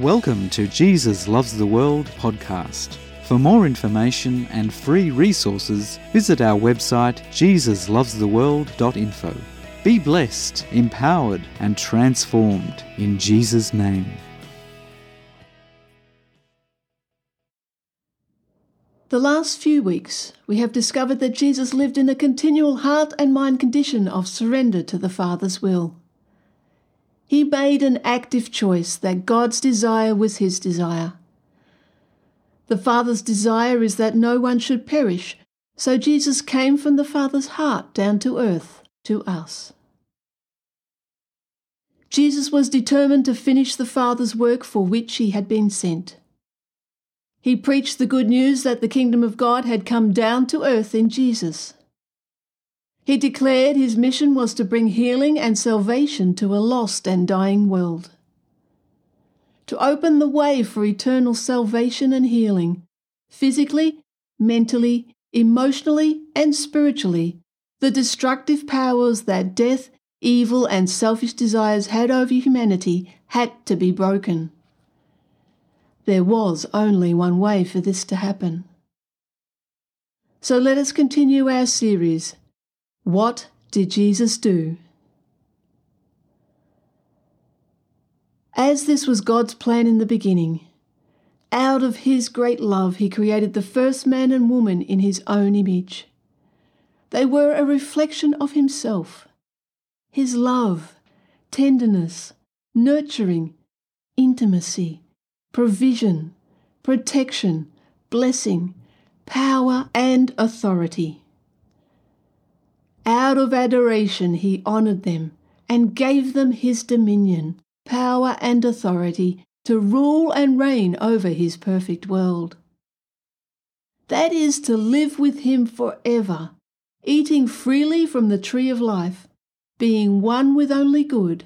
Welcome to Jesus Loves the World podcast. For more information and free resources, visit our website jesuslovestheworld.info. Be blessed, empowered, and transformed in Jesus' name. The last few weeks, we have discovered that Jesus lived in a continual heart and mind condition of surrender to the Father's will. He made an active choice that God's desire was his desire. The Father's desire is that no one should perish, so Jesus came from the Father's heart down to earth to us. Jesus was determined to finish the Father's work for which he had been sent. He preached the good news that the kingdom of God had come down to earth in Jesus. He declared his mission was to bring healing and salvation to a lost and dying world. To open the way for eternal salvation and healing, physically, mentally, emotionally, and spiritually, the destructive powers that death, evil, and selfish desires had over humanity had to be broken. There was only one way for this to happen. So let us continue our series What Did Jesus Do? As this was God's plan in the beginning, out of His great love, He created the first man and woman in His own image. They were a reflection of Himself, His love, tenderness, nurturing, intimacy, provision, protection, blessing, power, and authority. Out of adoration, he honoured them and gave them his dominion, power, and authority to rule and reign over his perfect world. That is to live with him forever, eating freely from the tree of life, being one with only good,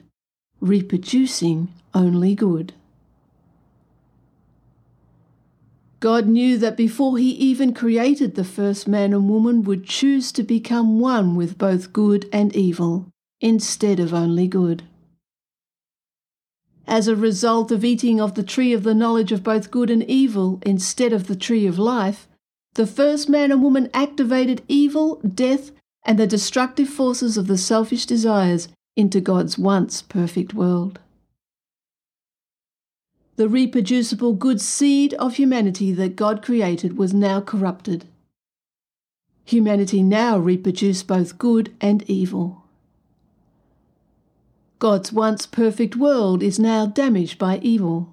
reproducing only good. God knew that before He even created the first man and woman would choose to become one with both good and evil, instead of only good. As a result of eating of the tree of the knowledge of both good and evil instead of the tree of life, the first man and woman activated evil, death, and the destructive forces of the selfish desires into God's once perfect world the reproducible good seed of humanity that God created was now corrupted. Humanity now reproduced both good and evil. God's once perfect world is now damaged by evil.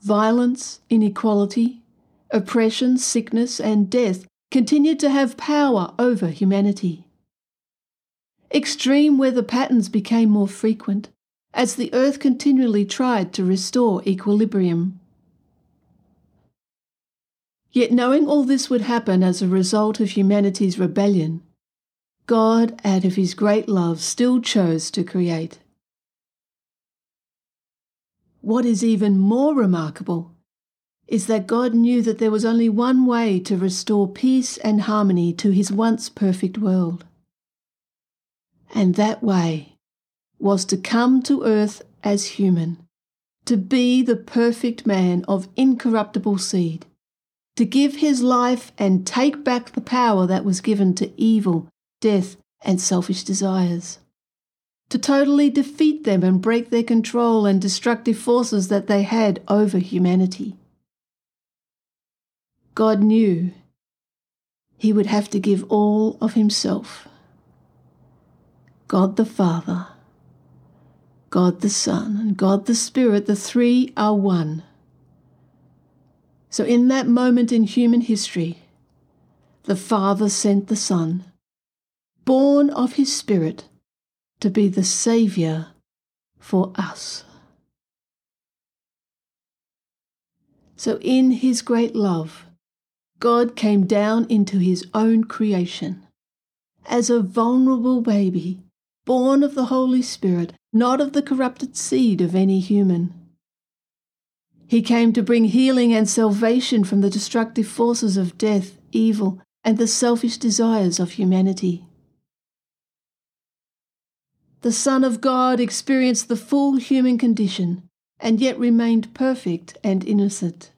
Violence, inequality, oppression, sickness, and death continue to have power over humanity. Extreme weather patterns became more frequent as the earth continually tried to restore equilibrium. Yet, knowing all this would happen as a result of humanity's rebellion, God, out of his great love, still chose to create. What is even more remarkable is that God knew that there was only one way to restore peace and harmony to his once perfect world. And that way was to come to earth as human, to be the perfect man of incorruptible seed, to give his life and take back the power that was given to evil, death, and selfish desires, to totally defeat them and break their control and destructive forces that they had over humanity. God knew he would have to give all of himself. God the Father God the Son, and God the Spirit, the three are one. So, in that moment in human history, the Father sent the Son, born of His Spirit, to be the Saviour for us. So, in His great love, God came down into His own creation as a vulnerable baby born of the Holy Spirit, not of the corrupted seed of any human. He came to bring healing and salvation from the destructive forces of death, evil, and the selfish desires of humanity. The Son of God experienced the full human condition, and yet remained perfect and innocent.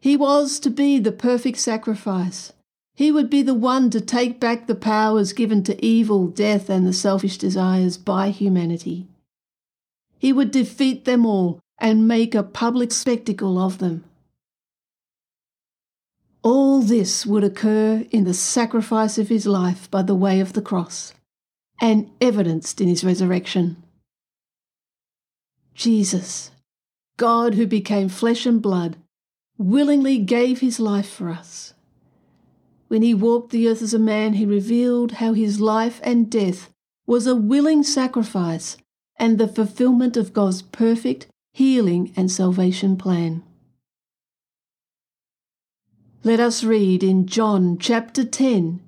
He was to be the perfect sacrifice. He would be the one to take back the powers given to evil, death, and the selfish desires by humanity. He would defeat them all and make a public spectacle of them. All this would occur in the sacrifice of his life by the way of the cross, and evidenced in his resurrection. Jesus, God who became flesh and blood, willingly gave his life for us. When he walked the earth as a man, he revealed how his life and death was a willing sacrifice and the fulfillment of God's perfect healing and salvation plan. Let us read in John chapter 10,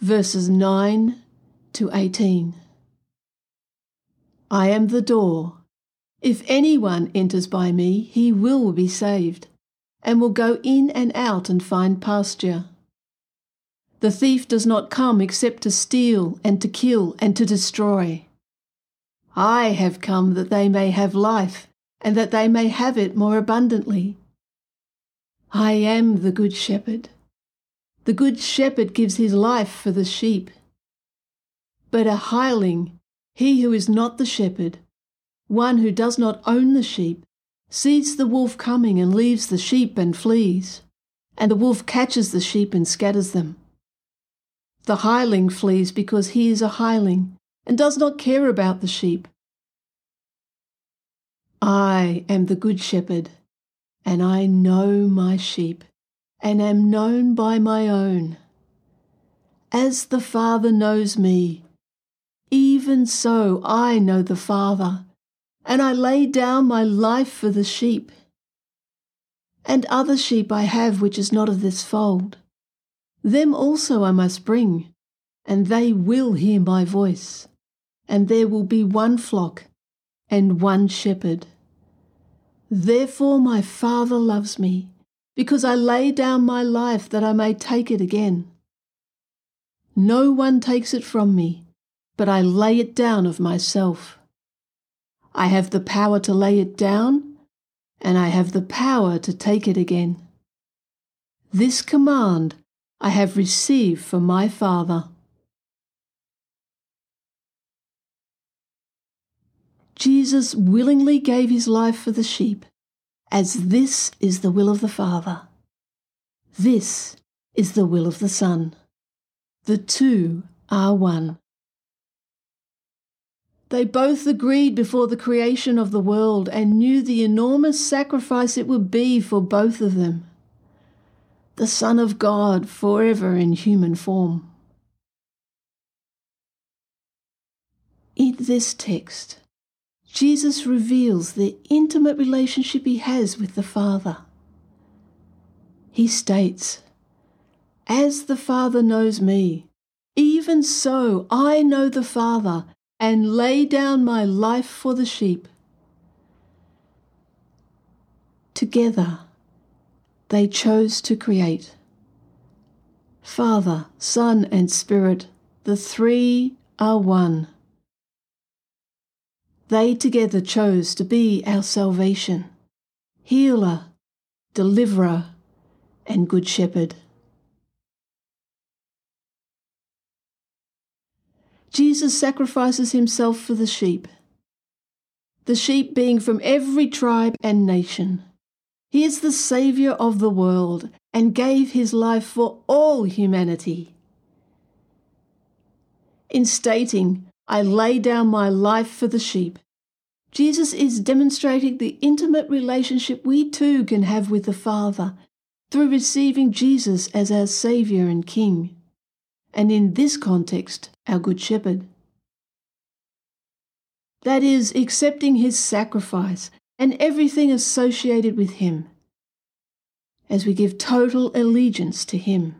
verses 9 to 18. I am the door. If anyone enters by me, he will be saved, and will go in and out and find pasture. The thief does not come except to steal and to kill and to destroy. I have come that they may have life, and that they may have it more abundantly. I am the Good Shepherd. The Good Shepherd gives his life for the sheep. But a hireling, he who is not the shepherd, one who does not own the sheep, sees the wolf coming and leaves the sheep and flees, and the wolf catches the sheep and scatters them. The hireling flees because he is a hireling and does not care about the sheep. I am the Good Shepherd and I know my sheep, and am known by my own. As the Father knows me, even so I know the Father, and I lay down my life for the sheep. And other sheep I have which is not of this fold. Them also I must bring, and they will hear my voice, and there will be one flock and one shepherd. Therefore my Father loves me, because I lay down my life that I may take it again. No one takes it from me, but I lay it down of myself. I have the power to lay it down, and I have the power to take it again. This command I have received from my Father. Jesus willingly gave his life for the sheep, as this is the will of the Father. This is the will of the Son. The two are one. They both agreed before the creation of the world and knew the enormous sacrifice it would be for both of them. The Son of God forever in human form. In this text, Jesus reveals the intimate relationship he has with the Father. He states, As the Father knows me, even so I know the Father and lay down my life for the sheep. Together, they chose to create. Father, Son, and Spirit, the three are one. They together chose to be our salvation, healer, deliverer, and good shepherd. Jesus sacrifices himself for the sheep, the sheep being from every tribe and nation. He is the Saviour of the world and gave his life for all humanity. In stating, I lay down my life for the sheep. Jesus is demonstrating the intimate relationship we too can have with the Father through receiving Jesus as our Saviour and King, and in this context, our Good Shepherd. That is, accepting His sacrifice and everything associated with Him, as we give total allegiance to Him.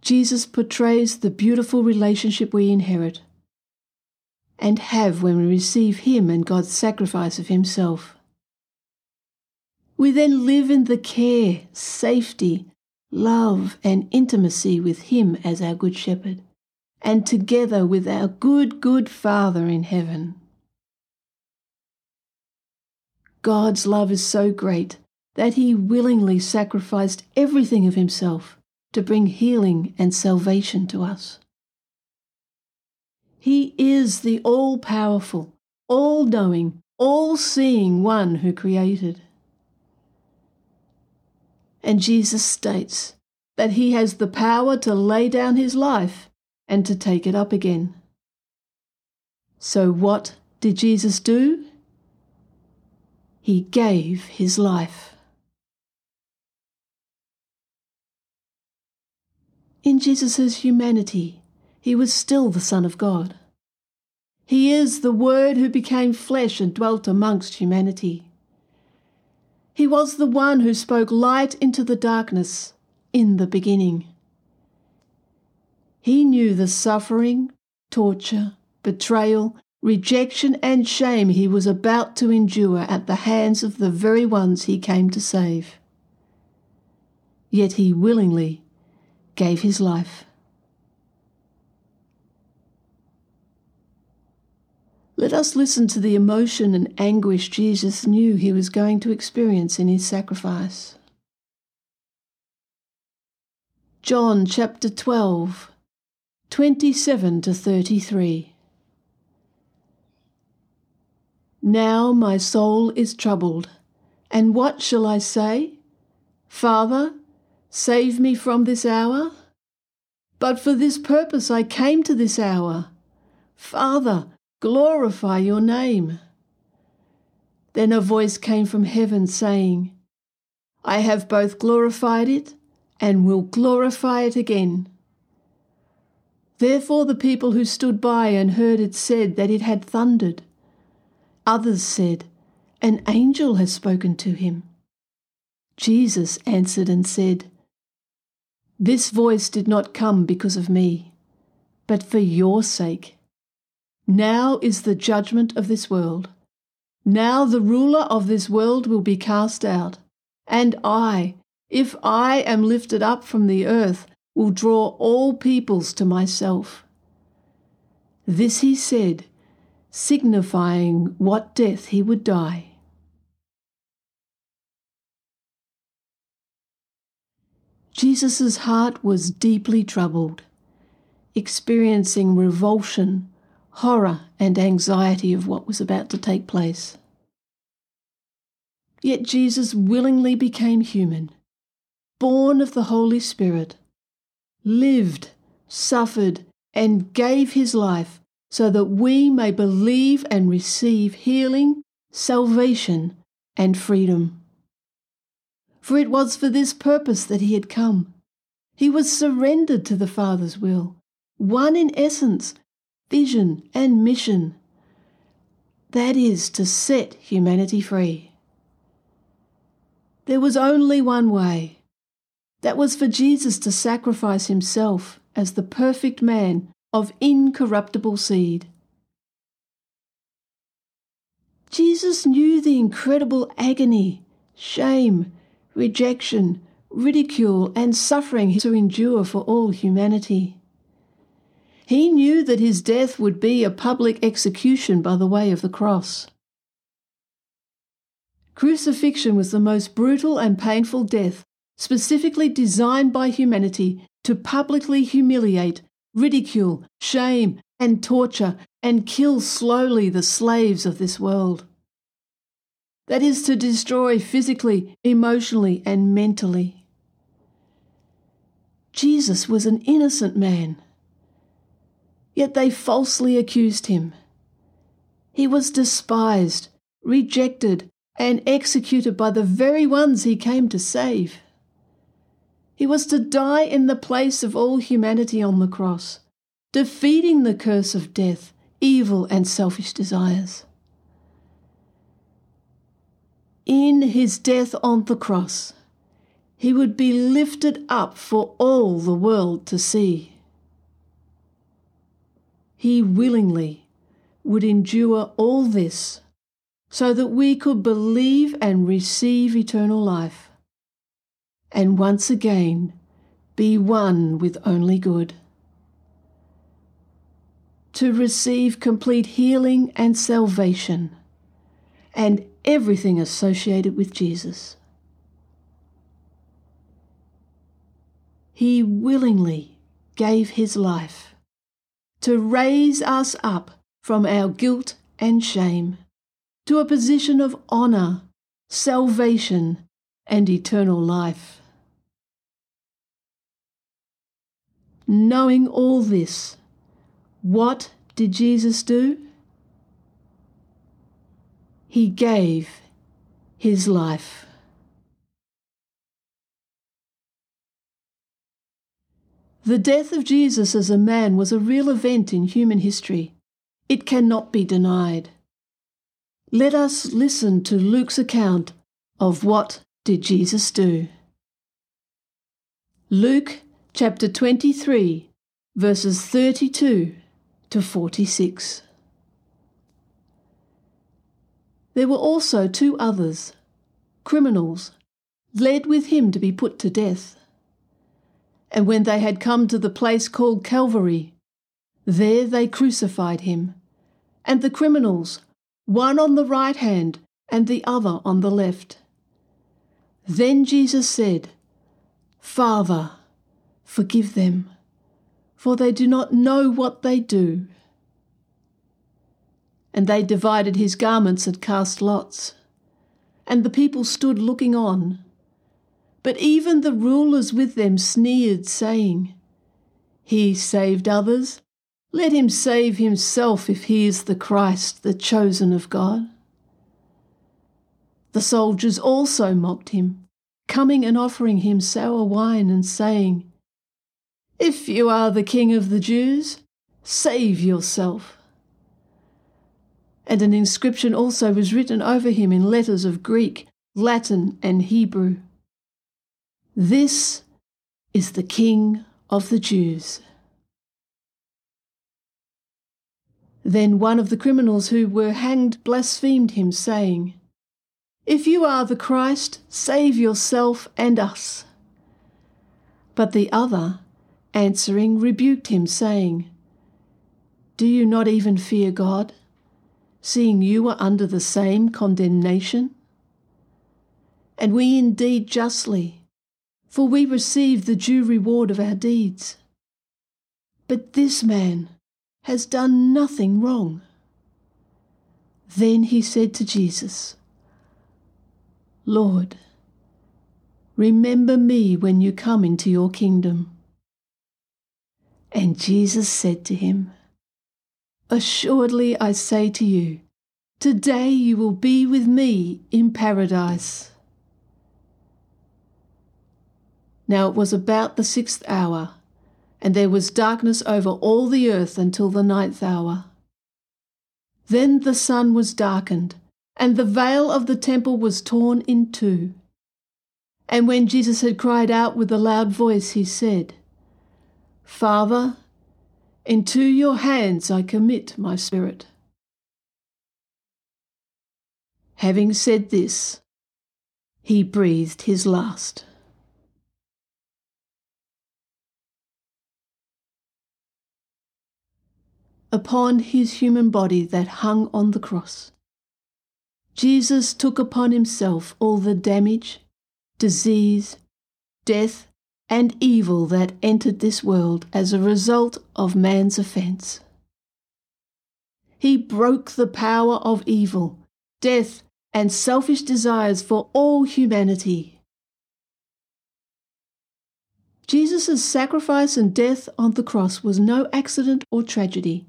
Jesus portrays the beautiful relationship we inherit and have when we receive Him and God's sacrifice of Himself. We then live in the care, safety, love, and intimacy with Him as our Good Shepherd, and together with our good, good Father in heaven. God's love is so great that he willingly sacrificed everything of himself to bring healing and salvation to us. He is the all powerful, all knowing, all seeing one who created. And Jesus states that he has the power to lay down his life and to take it up again. So, what did Jesus do? He gave his life. In Jesus' humanity, he was still the Son of God. He is the Word who became flesh and dwelt amongst humanity. He was the one who spoke light into the darkness in the beginning. He knew the suffering, torture, betrayal, rejection, and shame he was about to endure at the hands of the very ones he came to save. Yet he willingly gave his life. Let us listen to the emotion and anguish Jesus knew he was going to experience in his sacrifice. John chapter 12, 27 to 33. Now my soul is troubled, and what shall I say? Father, Save me from this hour? But for this purpose I came to this hour. Father, glorify your name. Then a voice came from heaven saying, I have both glorified it and will glorify it again. Therefore the people who stood by and heard it said that it had thundered. Others said, An angel has spoken to him. Jesus answered and said, this voice did not come because of me, but for your sake. Now is the judgment of this world. Now the ruler of this world will be cast out. And I, if I am lifted up from the earth, will draw all peoples to myself. This he said, signifying what death he would die. Jesus' heart was deeply troubled, experiencing revulsion, horror, and anxiety of what was about to take place. Yet Jesus willingly became human, born of the Holy Spirit, lived, suffered, and gave his life so that we may believe and receive healing, salvation, and freedom for it was for this purpose that he had come. He was surrendered to the Father's will, one in essence, vision, and mission. That is to set humanity free. There was only one way. That was for Jesus to sacrifice himself as the perfect man of incorruptible seed. Jesus knew the incredible agony, shame, rejection, ridicule, and suffering to endure for all humanity. He knew that his death would be a public execution by the way of the cross. Crucifixion was the most brutal and painful death, specifically designed by humanity to publicly humiliate, ridicule, shame, and torture, and kill slowly the slaves of this world. That is to destroy physically, emotionally, and mentally. Jesus was an innocent man, yet they falsely accused him. He was despised, rejected, and executed by the very ones he came to save. He was to die in the place of all humanity on the cross, defeating the curse of death, evil, and selfish desires in his death on the cross, he would be lifted up for all the world to see. He willingly would endure all this so that we could believe and receive eternal life, and once again be one with only good. To receive complete healing and salvation, and everything associated with Jesus. He willingly gave his life to raise us up from our guilt and shame to a position of honour, salvation, and eternal life. Knowing all this, what did Jesus do? He gave his life. The death of Jesus as a man was a real event in human history. It cannot be denied. Let us listen to Luke's account of what did Jesus do. Luke chapter 23, verses 32 to 46. There were also two others, criminals, led with him to be put to death. And when they had come to the place called Calvary, there they crucified him, and the criminals, one on the right hand and the other on the left. Then Jesus said, Father, forgive them, for they do not know what they do. And they divided his garments and cast lots. And the people stood looking on. But even the rulers with them sneered, saying, He saved others. Let him save himself if he is the Christ, the chosen of God. The soldiers also mocked him, coming and offering him sour wine and saying, If you are the king of the Jews, save yourself. And an inscription also was written over him in letters of Greek, Latin, and Hebrew. This is the King of the Jews. Then one of the criminals who were hanged blasphemed him, saying, If you are the Christ, save yourself and us. But the other, answering, rebuked him, saying, Do you not even fear God, seeing you are under the same condemnation? And we indeed justly, for we receive the due reward of our deeds. But this man, has done nothing wrong. Then he said to Jesus, Lord, remember me when you come into your kingdom. And Jesus said to him, Assuredly I say to you, today you will be with me in paradise. Now it was about the sixth hour and there was darkness over all the earth until the ninth hour. Then the sun was darkened, and the veil of the temple was torn in two. And when Jesus had cried out with a loud voice, he said, Father, into your hands I commit my spirit. Having said this, he breathed his last. upon his human body that hung on the cross. Jesus took upon himself all the damage, disease, death, and evil that entered this world as a result of man's offence. He broke the power of evil, death, and selfish desires for all humanity. Jesus' sacrifice and death on the cross was no accident or tragedy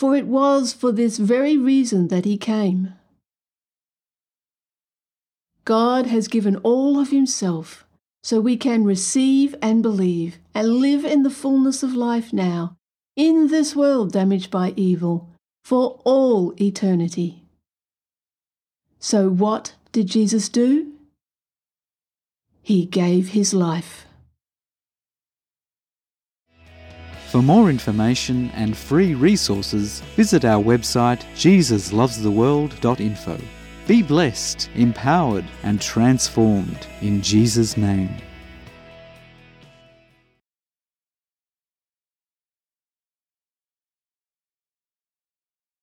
for it was for this very reason that he came. God has given all of himself so we can receive and believe and live in the fullness of life now, in this world damaged by evil, for all eternity. So, what did Jesus do? He gave his life. For more information and free resources, visit our website jesuslovestheworld.info. Be blessed, empowered, and transformed in Jesus' name.